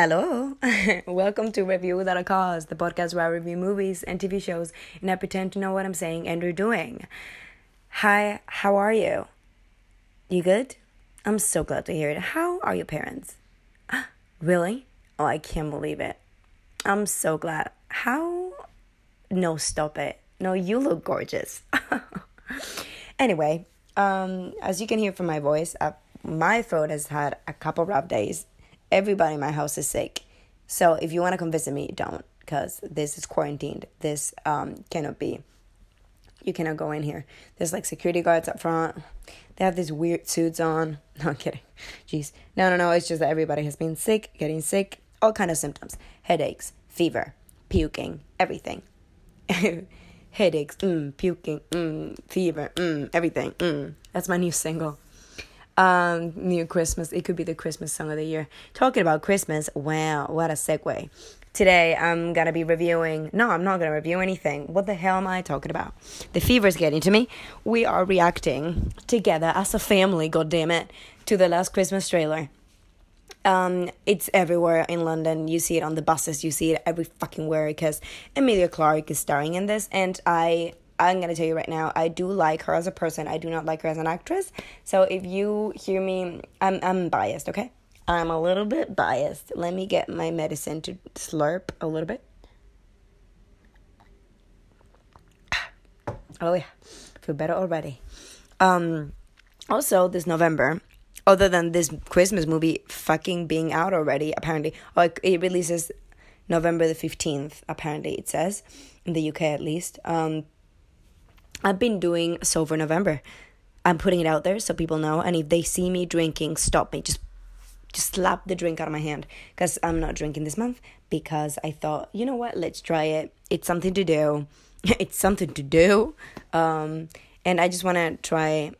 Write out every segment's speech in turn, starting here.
Hello, welcome to Review Without a Cause, the podcast where I review movies and TV shows and I pretend to know what I'm saying and or doing. Hi, how are you? You good? I'm so glad to hear it. How are your parents? Really? Oh, I can't believe it. I'm so glad. How? No, stop it. No, you look gorgeous. anyway, um, as you can hear from my voice, uh, my throat has had a couple rough days everybody in my house is sick. So if you want to come visit me, don't, because this is quarantined. This um, cannot be. You cannot go in here. There's like security guards up front. They have these weird suits on. No, I'm kidding. Jeez. No, no, no. It's just that everybody has been sick, getting sick, all kind of symptoms: headaches, fever, puking, everything. Headaches, mm, puking, mm, fever, mm, everything. Mm. That's my new single um, new Christmas. It could be the Christmas song of the year. Talking about Christmas, wow, what a segue. Today I'm gonna be reviewing. No, I'm not gonna review anything. What the hell am I talking about? The fever's getting to me. We are reacting together as a family. God damn it, to the last Christmas trailer. Um, it's everywhere in London. You see it on the buses. You see it every fucking where because Emilia Clarke is starring in this, and I I'm gonna tell you right now, I do like her as a person. I do not like her as an actress. So if you hear me, I'm I'm biased, okay? I'm a little bit biased. Let me get my medicine to slurp a little bit. Oh yeah, feel better already. Um, also this November, other than this Christmas movie fucking being out already, apparently, like it releases November the fifteenth. Apparently, it says in the UK at least. Um I've been doing Sober November. I'm putting it out there so people know. And if they see me drinking, stop me. Just just slap the drink out of my hand because I'm not drinking this month because I thought, you know what, let's try it. It's something to do. it's something to do. Um, and I just want to try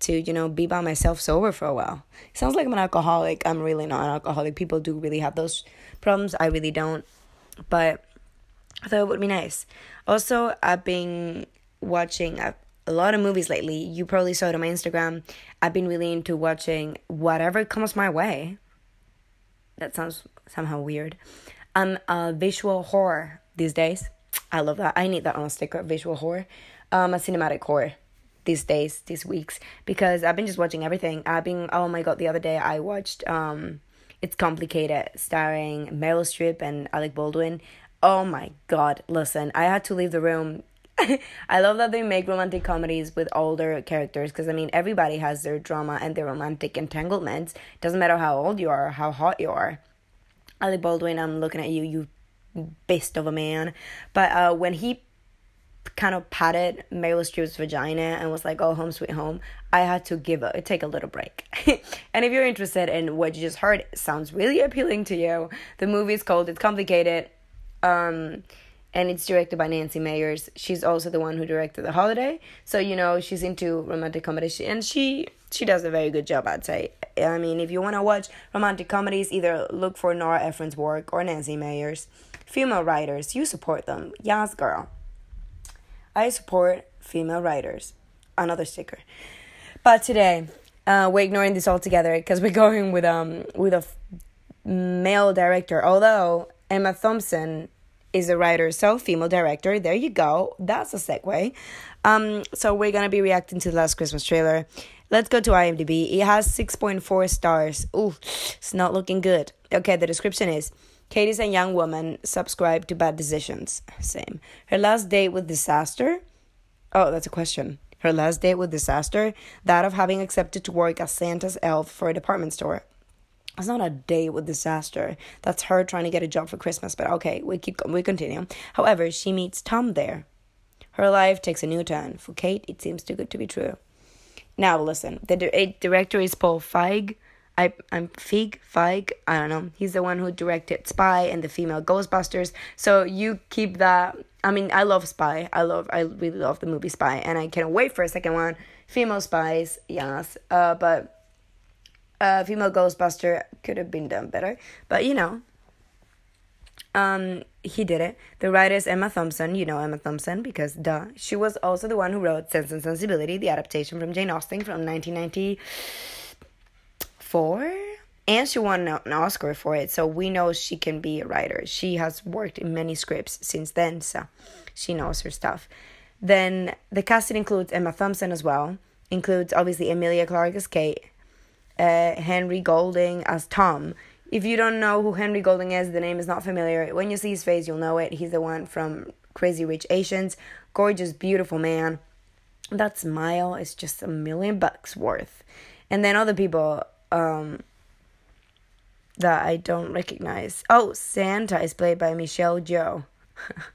to, you know, be by myself sober for a while. It sounds like I'm an alcoholic. I'm really not an alcoholic. People do really have those problems. I really don't. But I thought it would be nice. Also, I've been watching a, a lot of movies lately. You probably saw it on my Instagram. I've been really into watching whatever comes my way. That sounds somehow weird. I'm a visual horror these days. I love that. I need that on a sticker. Visual horror, um, a cinematic horror these days, these weeks, because I've been just watching everything. I've been oh my god, the other day I watched um, it's complicated, starring Meryl Streep and Alec Baldwin. Oh my god, listen, I had to leave the room I love that they make romantic comedies with older characters because I mean everybody has their drama and their romantic entanglements. Doesn't matter how old you are, how hot you are. Alec Baldwin, I'm looking at you, you beast of a man. But uh, when he kind of patted Meryl Streep's vagina and was like, "Oh, home sweet home," I had to give a take a little break. and if you're interested in what you just heard, sounds really appealing to you. The movie is called "It's Complicated." Um, and it's directed by Nancy Meyers. She's also the one who directed The Holiday, so you know she's into romantic comedies, and she she does a very good job, I'd say. I mean, if you want to watch romantic comedies, either look for Nora Ephron's work or Nancy Meyers. Female writers, you support them, yes, girl. I support female writers. Another sticker, but today uh, we're ignoring this altogether because we're going with um with a f- male director. Although Emma Thompson is a writer, so female director. There you go. That's a segue. Um, so we're gonna be reacting to the last Christmas trailer. Let's go to IMDb. It has 6.4 stars. Ooh, it's not looking good. Okay, the description is Katie's a young woman subscribed to bad decisions. Same. Her last date with disaster? Oh, that's a question. Her last date with disaster? That of having accepted to work as Santa's elf for a department store. It's not a date with disaster. That's her trying to get a job for Christmas. But okay, we keep we continue. However, she meets Tom there. Her life takes a new turn. For Kate, it seems too good to be true. Now listen, the di- director is Paul Feig. I I'm Feig Feig. I don't know. He's the one who directed Spy and the female Ghostbusters. So you keep that. I mean, I love Spy. I love. I really love the movie Spy, and I can't wait for a second one. Female spies, yes. Uh, but uh, female Ghostbuster could have been done better, but you know, um, he did it. The writer is Emma Thompson. You know Emma Thompson because duh. She was also the one who wrote Sense and Sensibility, the adaptation from Jane Austen from 1994. and she won an Oscar for it. So we know she can be a writer. She has worked in many scripts since then, so she knows her stuff. Then the casting includes Emma Thompson as well. Includes obviously Emilia Clarke as Kate, uh, Henry Golding as Tom. If you don't know who Henry Golding is, the name is not familiar. When you see his face, you'll know it. He's the one from Crazy Rich Asians. Gorgeous, beautiful man. That smile is just a million bucks worth. And then other people um, that I don't recognize. Oh, Santa is played by Michelle Yeoh.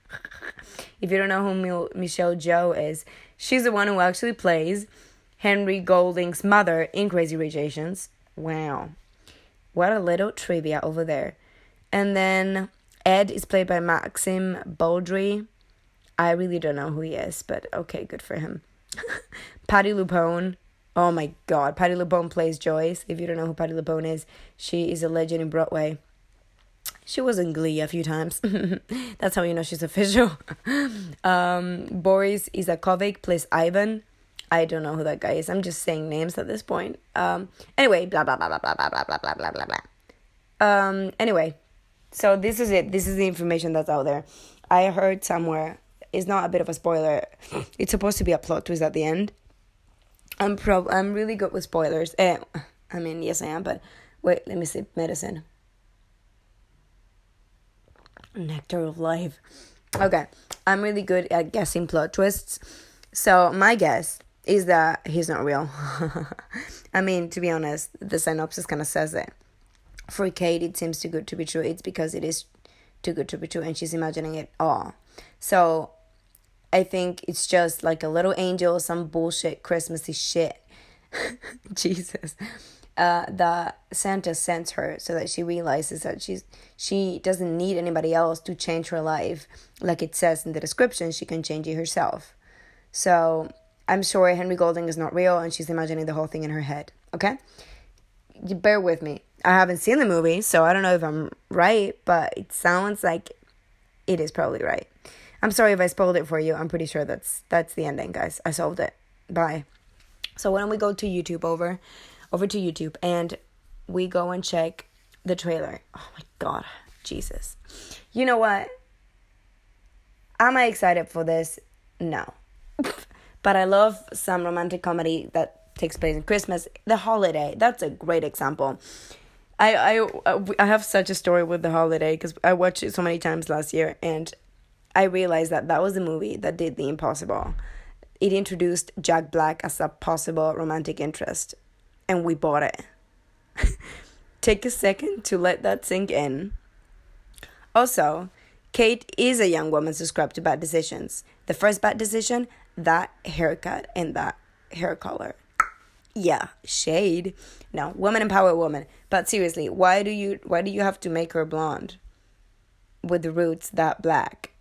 if you don't know who Michelle Yeoh is, she's the one who actually plays Henry Golding's mother in Crazy Rich Asians. Wow. What a little trivia over there. And then Ed is played by Maxim Baldry. I really don't know who he is, but okay, good for him. Patti LuPone Oh my god, Patti LuPone plays Joyce. If you don't know who Patti LuPone is, she is a legend in Broadway. She was in Glee a few times. That's how you know she's official. um, Boris Izakovic plays Ivan. I don't know who that guy is. I'm just saying names at this point. Um, anyway, blah blah blah blah blah blah blah blah blah blah blah. Um, anyway, so this is it. This is the information that's out there. I heard somewhere. It's not a bit of a spoiler. It's supposed to be a plot twist at the end I'm prob I'm really good with spoilers. Eh, I mean, yes, I am. But wait, let me see. Medicine. Nectar of life. Okay, I'm really good at guessing plot twists. So my guess is that he's not real. I mean, to be honest, the synopsis kind of says it. For Kate, it seems too good to be true. It's because it is too good to be true, and she's imagining it all. So I think it's just like a little angel, some bullshit Christmassy shit. Jesus. Uh, that Santa sends her so that she realizes that she's she doesn't need anybody else to change her life. Like it says in the description, she can change it herself. So I'm sure Henry Golding is not real and she's imagining the whole thing in her head. Okay? You bear with me. I haven't seen the movie, so I don't know if I'm right, but it sounds like it is probably right. I'm sorry if I spoiled it for you. I'm pretty sure that's that's the ending, guys. I solved it. Bye. So why don't we go to YouTube over over to YouTube and we go and check the trailer. Oh my god. Jesus. You know what? Am I excited for this? No. but I love some romantic comedy that takes place in Christmas. The Holiday. That's a great example. I I uh, I have such a story with The Holiday because I watched it so many times last year and I realized that that was the movie that did the impossible. It introduced Jack Black as a possible romantic interest, and we bought it. Take a second to let that sink in. Also, Kate is a young woman subscribed to bad decisions. The first bad decision, that haircut and that hair color. Yeah, shade. No, woman empower woman. But seriously, why do you why do you have to make her blonde? With the roots that black?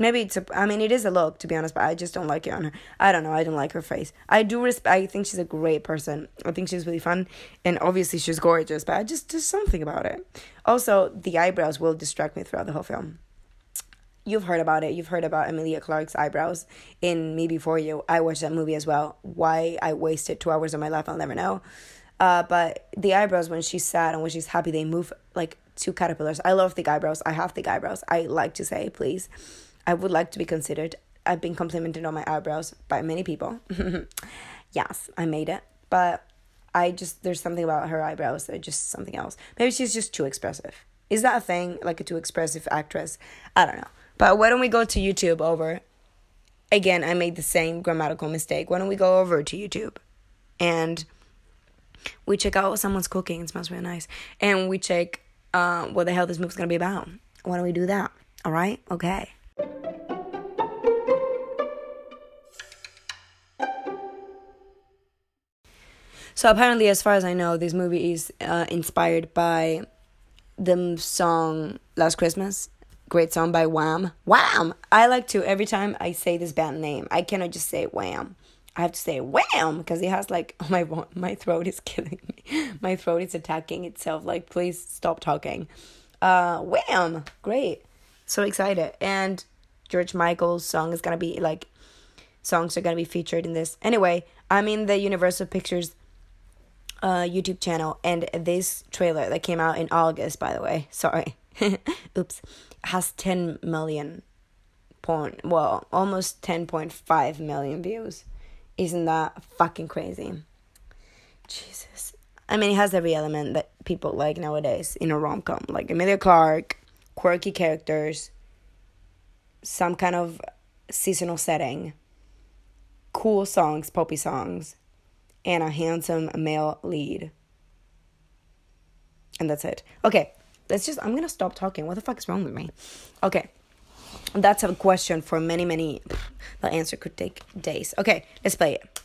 maybe it's a i mean it is a look to be honest but i just don't like it on her i don't know i don't like her face i do respect i think she's a great person i think she's really fun and obviously she's gorgeous but i just just something about it also the eyebrows will distract me throughout the whole film you've heard about it you've heard about emilia clarke's eyebrows in me before you i watched that movie as well why i wasted two hours of my life i'll never know uh, but the eyebrows when she's sad and when she's happy they move like two caterpillars i love thick eyebrows i have thick eyebrows i like to say please I would like to be considered. I've been complimented on my eyebrows by many people. yes, I made it. But I just, there's something about her eyebrows that just something else. Maybe she's just too expressive. Is that a thing? Like a too expressive actress? I don't know. But why don't we go to YouTube over? Again, I made the same grammatical mistake. Why don't we go over to YouTube and we check out what someone's cooking? It smells really nice. And we check uh, what the hell this movie's gonna be about. Why don't we do that? All right? Okay. So apparently, as far as I know, this movie is uh, inspired by the song "Last Christmas." Great song by Wham. Wham! I like to every time I say this band name, I cannot just say Wham. I have to say Wham because it has like oh my my throat is killing me. My throat is attacking itself. Like please stop talking. Uh, Wham! Great, so excited. And George Michael's song is gonna be like songs are gonna be featured in this. Anyway, I'm in the Universal Pictures uh, YouTube channel, and this trailer that came out in August, by the way, sorry, oops, has 10 million point, well, almost 10.5 million views. Isn't that fucking crazy? Jesus. I mean, it has every element that people like nowadays in a rom com, like Emilia Clarke, quirky characters, some kind of seasonal setting, cool songs, poppy songs, and a handsome male lead. And that's it. Okay, let's just, I'm gonna stop talking. What the fuck is wrong with me? Okay, that's a question for many, many. The answer could take days. Okay, let's play it.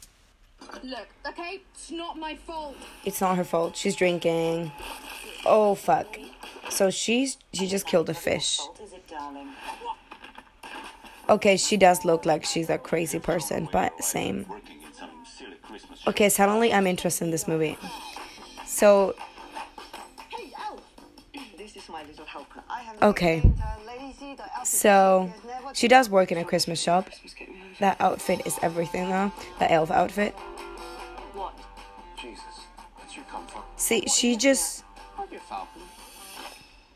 Look, okay, it's not my fault. It's not her fault. She's drinking. Oh fuck. So she's she just killed a fish. Okay, she does look like she's a crazy person, but same. Okay, suddenly I'm interested in this movie. So Okay. named her Lazy the Elf. so She has never she does work in a Christmas shop. That outfit is everything though. The elf outfit. What? Jesus, that's your comfort. See, she just I'll be a falcon.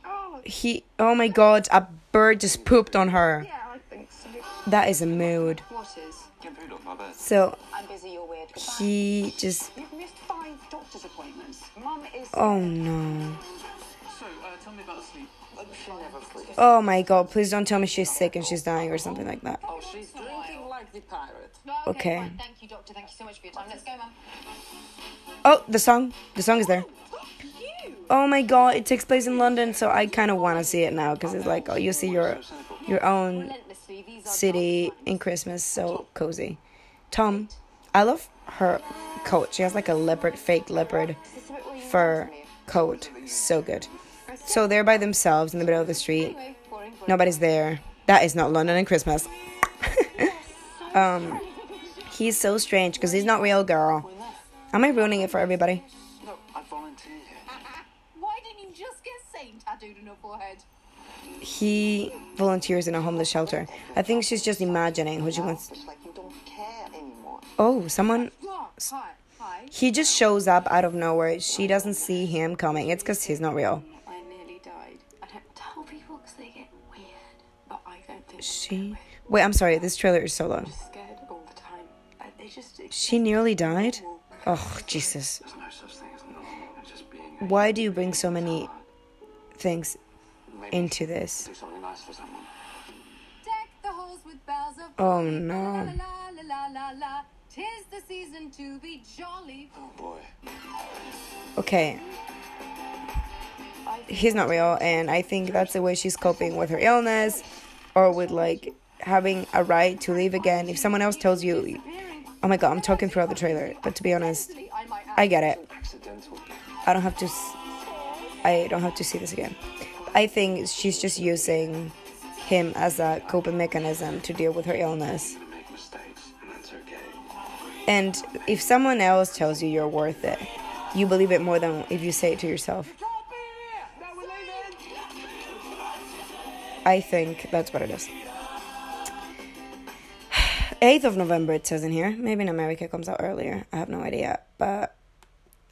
Oh, he oh my god, a bird just pooped on her. yeah, I think so. That is a mood. What is? Get food off my bed. So I'm busy, you're weird. Goodbye. he just You've missed five doctor's appointments. Mum is. oh no. So, uh, tell me about sleep. She never sleeps. Oh my god, please don't tell me she's sick and she's dying or something like that. Oh, she's drinking like the pirate. No, Okay. fine. Thank you, Doctor. Thank you so much for your time. Let's go, Mum. Oh, the song. The song is there. Oh, oh my god, it takes place in London, so I kind of want to see it now because it's like, oh, you see your your own Relentlessly, these are city in Christmas, so cozy. Tom, I love her coat. She has like a leopard, fake leopard fur coat. So good. So they're by themselves in the middle of the street. Nobody's there. That is not London and Christmas. um, he's so strange because he's not real, girl. Am I ruining it for everybody? I volunteered. Why didn't you just get Saint? He volunteers in a homeless shelter. I think she's just imagining who she wants. Oh, someone. What? He just shows up out of nowhere. She doesn't see him coming. It's because he's not real. She. Wait, I'm sorry. This trailer is so long. She nearly died? Oh, Jesus. Why do you bring so many things into this? Oh, no. Okay. He's not real, and I think that's the way she's coping with her illness or with like having a right to leave again. If someone else tells you, oh my god, I'm talking throughout the trailer, but to be honest, I get it. I don't have to. i don't have to see this again. I think she's just using him as a coping mechanism to deal with her illness. And if someone else tells you you're worth it, you believe it more than if you say it to yourself. I think that's what it is. 8th of November, it says in here. Maybe in America it comes out earlier. I have no idea. But,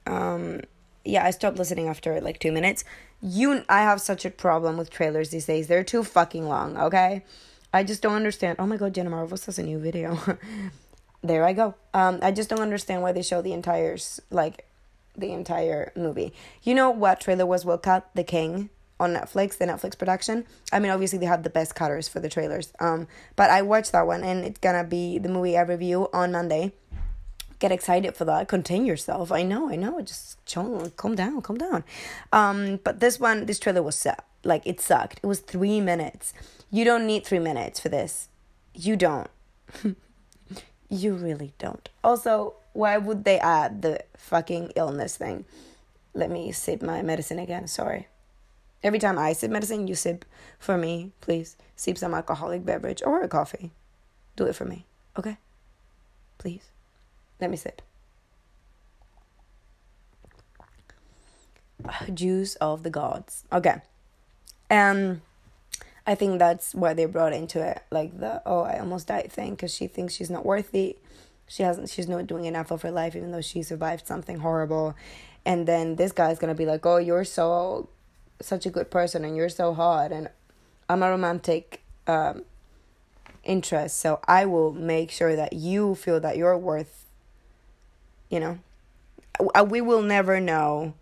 um, yeah, I stopped listening after like two minutes. You, I have such a problem with trailers these days. They're too fucking long, okay? I just don't understand. Oh my god, Jenna Marbles has a new video. there I go. Um, I just don't understand why they show the entire, like, the entire movie. You know what trailer was well cut? The King on Netflix, the Netflix production. I mean, obviously they have the best cutters for the trailers. Um, but I watched that one, and it's gonna be the movie I review on Monday. Get excited for that. Contain yourself. I know, I know. Just chill, calm down, calm down. Um, but this one, this trailer was su- like it sucked. It was three minutes. You don't need three minutes for this. You don't. You really don't. Also, why would they add the fucking illness thing? Let me sip my medicine again. Sorry. Every time I sip medicine, you sip for me, please. Sip some alcoholic beverage or a coffee. Do it for me, okay? Please. Let me sip. Juice of the gods. Okay. Um, I think that's why they brought into it, like the oh I almost died thing, because she thinks she's not worthy, She hasn't. She's not doing enough of her life, even though she survived something horrible. And then this guy's gonna be like, "Oh, you're so, such a good person, and you're so hot, and I'm a romantic um, interest, so I will make sure that you feel that you're worth. You know, Uh, we will never know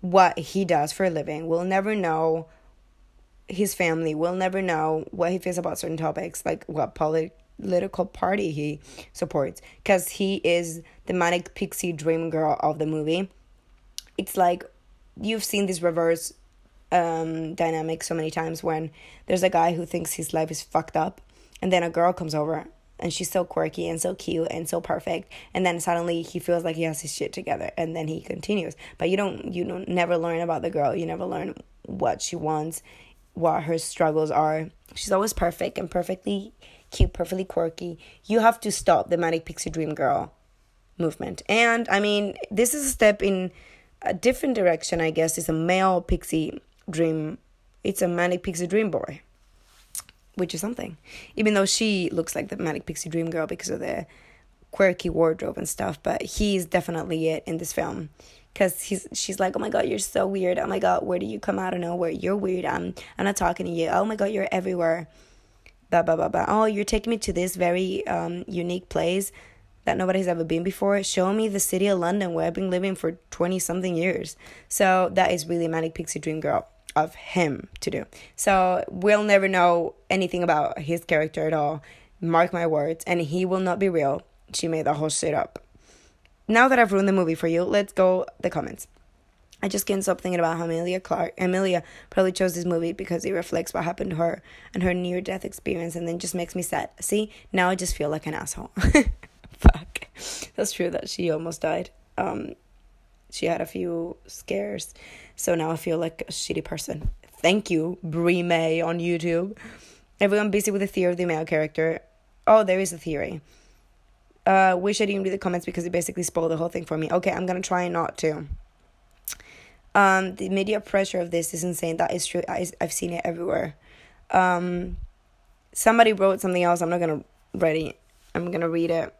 what he does for a living. We'll never know his family. We'll never know what he feels about certain topics, like what polit- political party he supports, because he is the manic pixie dream girl of the movie. It's like you've seen this reverse um, dynamic so many times when there's a guy who thinks his life is fucked up, and then a girl comes over and she's so quirky and so cute and so perfect and then suddenly he feels like he has his shit together and then he continues. But you don't you don't never learn about the girl. You never learn what she wants what her struggles are. She's always perfect and perfectly cute perfectly quirky. You have to stop the manic pixie dream girl movement. And i mean this is a step in a different direction i guess it's a male pixie dream it's a manic pixie dream boy which is something. Even though she looks like the manic pixie dream girl because of the quirky wardrobe and stuff, but he's definitely it in this film. Cause he's she's like, oh my god, you're so weird. Oh my god, where do you come out of nowhere? You're weird. I'm I'm not talking to you. Oh my god, you're everywhere. Blah blah blah blah. Oh, you're taking me to this very um unique place that nobody's ever been before. Show me the city of London where I've been living for twenty something years. So that is really manic pixie dream girl of him to do. So we'll never know anything about his character at all. Mark my words, and he will not be real. She made the whole shit up. Now that I've ruined the movie for you, let's go the comments. I just can't stop thinking about how Emilia Clarke Emilia probably chose this movie because it reflects what happened to her and her near death experience and then just makes me sad. See, now I just feel like an asshole. That's true that she almost died. Um she had a few scares. So now I feel like a shitty person. Thank you, Brie May on YouTube. Everyone busy with the theory of the male character. Oh, there is a theory. Uh, wish I didn't read the comments because it basically spoiled the whole thing for me. Okay, I'm gonna try not to. Um, the media pressure of this is insane. That is true. I, I've seen it everywhere. Um, somebody wrote something else. I'm not gonna read it. I'm gonna read it.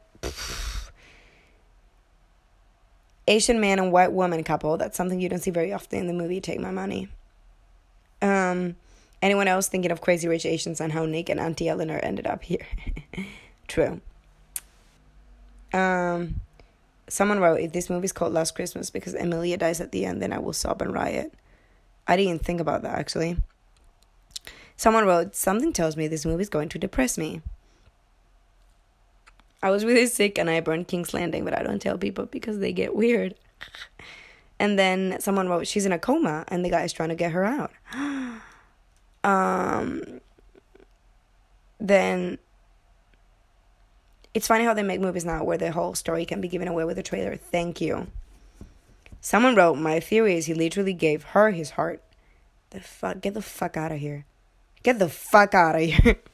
Asian man and white woman couple. That's something you don't see very often in the movie Take My Money. Um, anyone else thinking of Crazy Rich Asians and how Nick and Auntie Eleanor ended up here? True. Um, someone wrote, if this movie's called Last Christmas because Emilia dies at the end, then I will sob and riot. I didn't think about that actually. Someone wrote, something tells me this movie's going to depress me. I was really sick and I burned King's Landing, but I don't tell people because they get weird. And then someone wrote, she's in a coma and the guy's trying to get her out. um, then it's funny how they make movies now where the whole story can be given away with a trailer. Thank you. Someone wrote, my theory is he literally gave her his heart. The fuck, get the fuck out of here. Get the fuck out of here.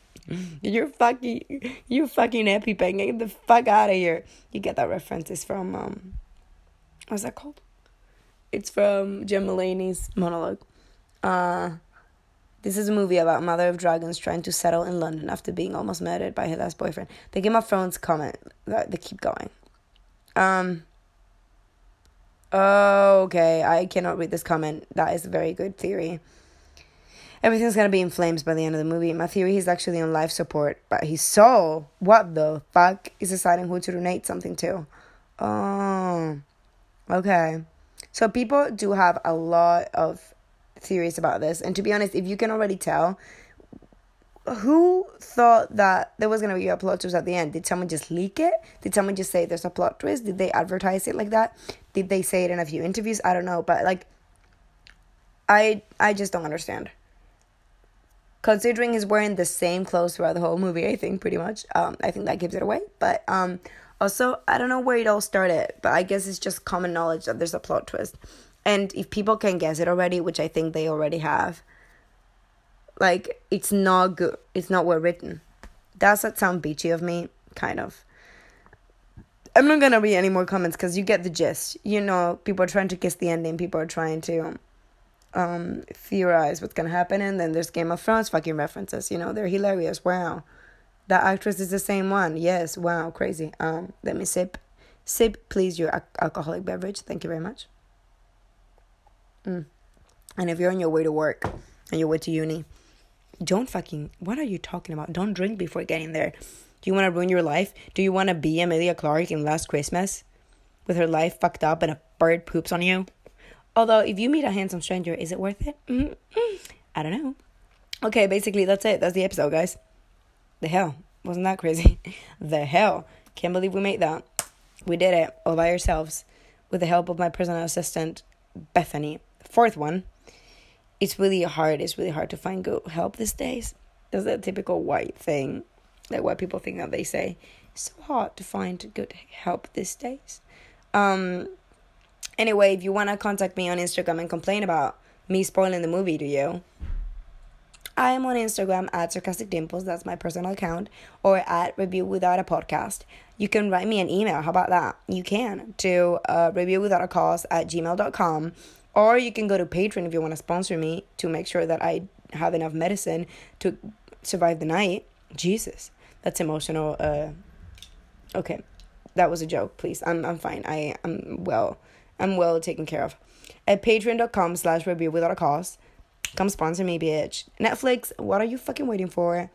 You're fucking, you fucking EpiPen. Get the fuck out of here. You get that reference. It's from, um, what's that called? It's from John Mulaney's monologue. Uh, this is a movie about Mother of Dragons trying to settle in London after being almost murdered by her last boyfriend. The Game of Thrones comment. They keep going. Um. Okay, I cannot read this comment. That is a very good theory. Everything's gonna be in flames by the end of the movie. My theory he's actually on life support, but his soul, what the fuck, is deciding who to donate something to. Oh, okay. So people do have a lot of theories about this, and to be honest, if you can already tell, who thought that there was gonna be a plot twist at the end? Did someone just leak it? Did someone just say there's a plot twist? Did they advertise it like that? Did they say it in a few interviews? I don't know, but like, I I just don't understand considering he's wearing the same clothes throughout the whole movie i think pretty much um i think that gives it away. But um also i don't know where it all started but i guess it's just common knowledge that there's a plot twist. And if people can guess it already which i think they already have like it's not good it's not well written. Does that sound beachy of me? Kind of. I'm not gonna read any more comments because you get the gist. You know people are trying to guess the ending people are trying to um, theorize what's gonna happen, and then there's Game of Thrones fucking references. You know, they're hilarious. Wow, That actress is the same one. Yes. Wow. Crazy. Um. Let me sip. Sip, please. Your al- alcoholic beverage. Thank you very much. Mm. And if you're on your way to work and your way to uni, don't fucking. What are you talking about? Don't drink before getting there. Do you want to ruin your life? Do you want to be Emilia Clarke in Last Christmas, with her life fucked up and a bird poops on you? Although, if you meet a handsome stranger, is it worth it? mm I don't know. Okay, basically, that's it. That's the episode, guys. The hell. Wasn't that crazy? the hell. Can't believe we made that. We did it all by ourselves with the help of my personal assistant, Bethany. Fourth one. It's really hard. It's really hard to find good help these days. That's a typical white thing. that white people think that they say. It's so hard to find good help these days. Um anyway, if you wanna contact me on Instagram and complain about me spoiling the movie to you, I am on Instagram at sarcastic dimples, that's my personal account, or at review without a podcast. You can write me an email. How about that? You can to uh, cause at gmail.com. Or you can go to Patreon if you want to sponsor me to make sure that I have enough medicine to survive the night. Jesus, that's emotional. Uh, okay, that was a joke. Please, I'm I'm fine. I am well. I'm well taken care of. At patreon.com slash review without a cause. Come sponsor me, bitch. Netflix, what are you fucking waiting for?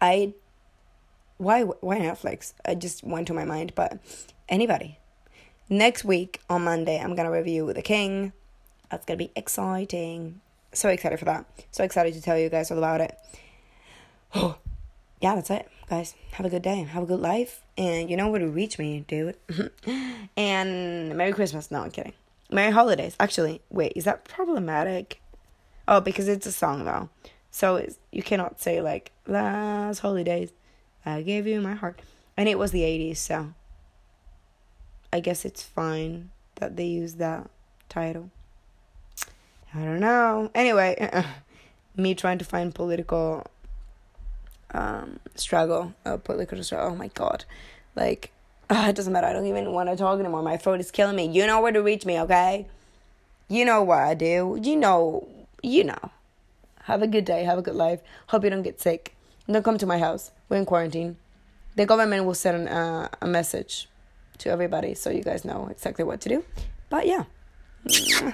I why why Netflix? I just went to my mind, but anybody. Next week on Monday, I'm gonna review The King. That's gonna be exciting. So excited for that. So excited to tell you guys all about it. Oh, yeah, that's it, guys. Have a good day. Have a good life. And you know where to reach me, dude. and Merry Christmas. No, I'm kidding. Merry Holidays. Actually, wait, is that problematic? Oh, because it's a song though. So you cannot say like last holidays, I gave you my heart, and it was the '80s, so I guess it's fine that they use that title. I don't know. Anyway, me trying to find political um struggle, uh, political struggle. Oh my god, like uh, it doesn't matter. I don't even want to talk anymore. My throat is killing me. You know where to reach me, okay? You know what I do. You know you know. Have a good day. Have a good life. Hope you don't get sick. Don't come to my house. We're in quarantine. The government will send uh, a message to everybody so you guys know exactly what to do. But yeah.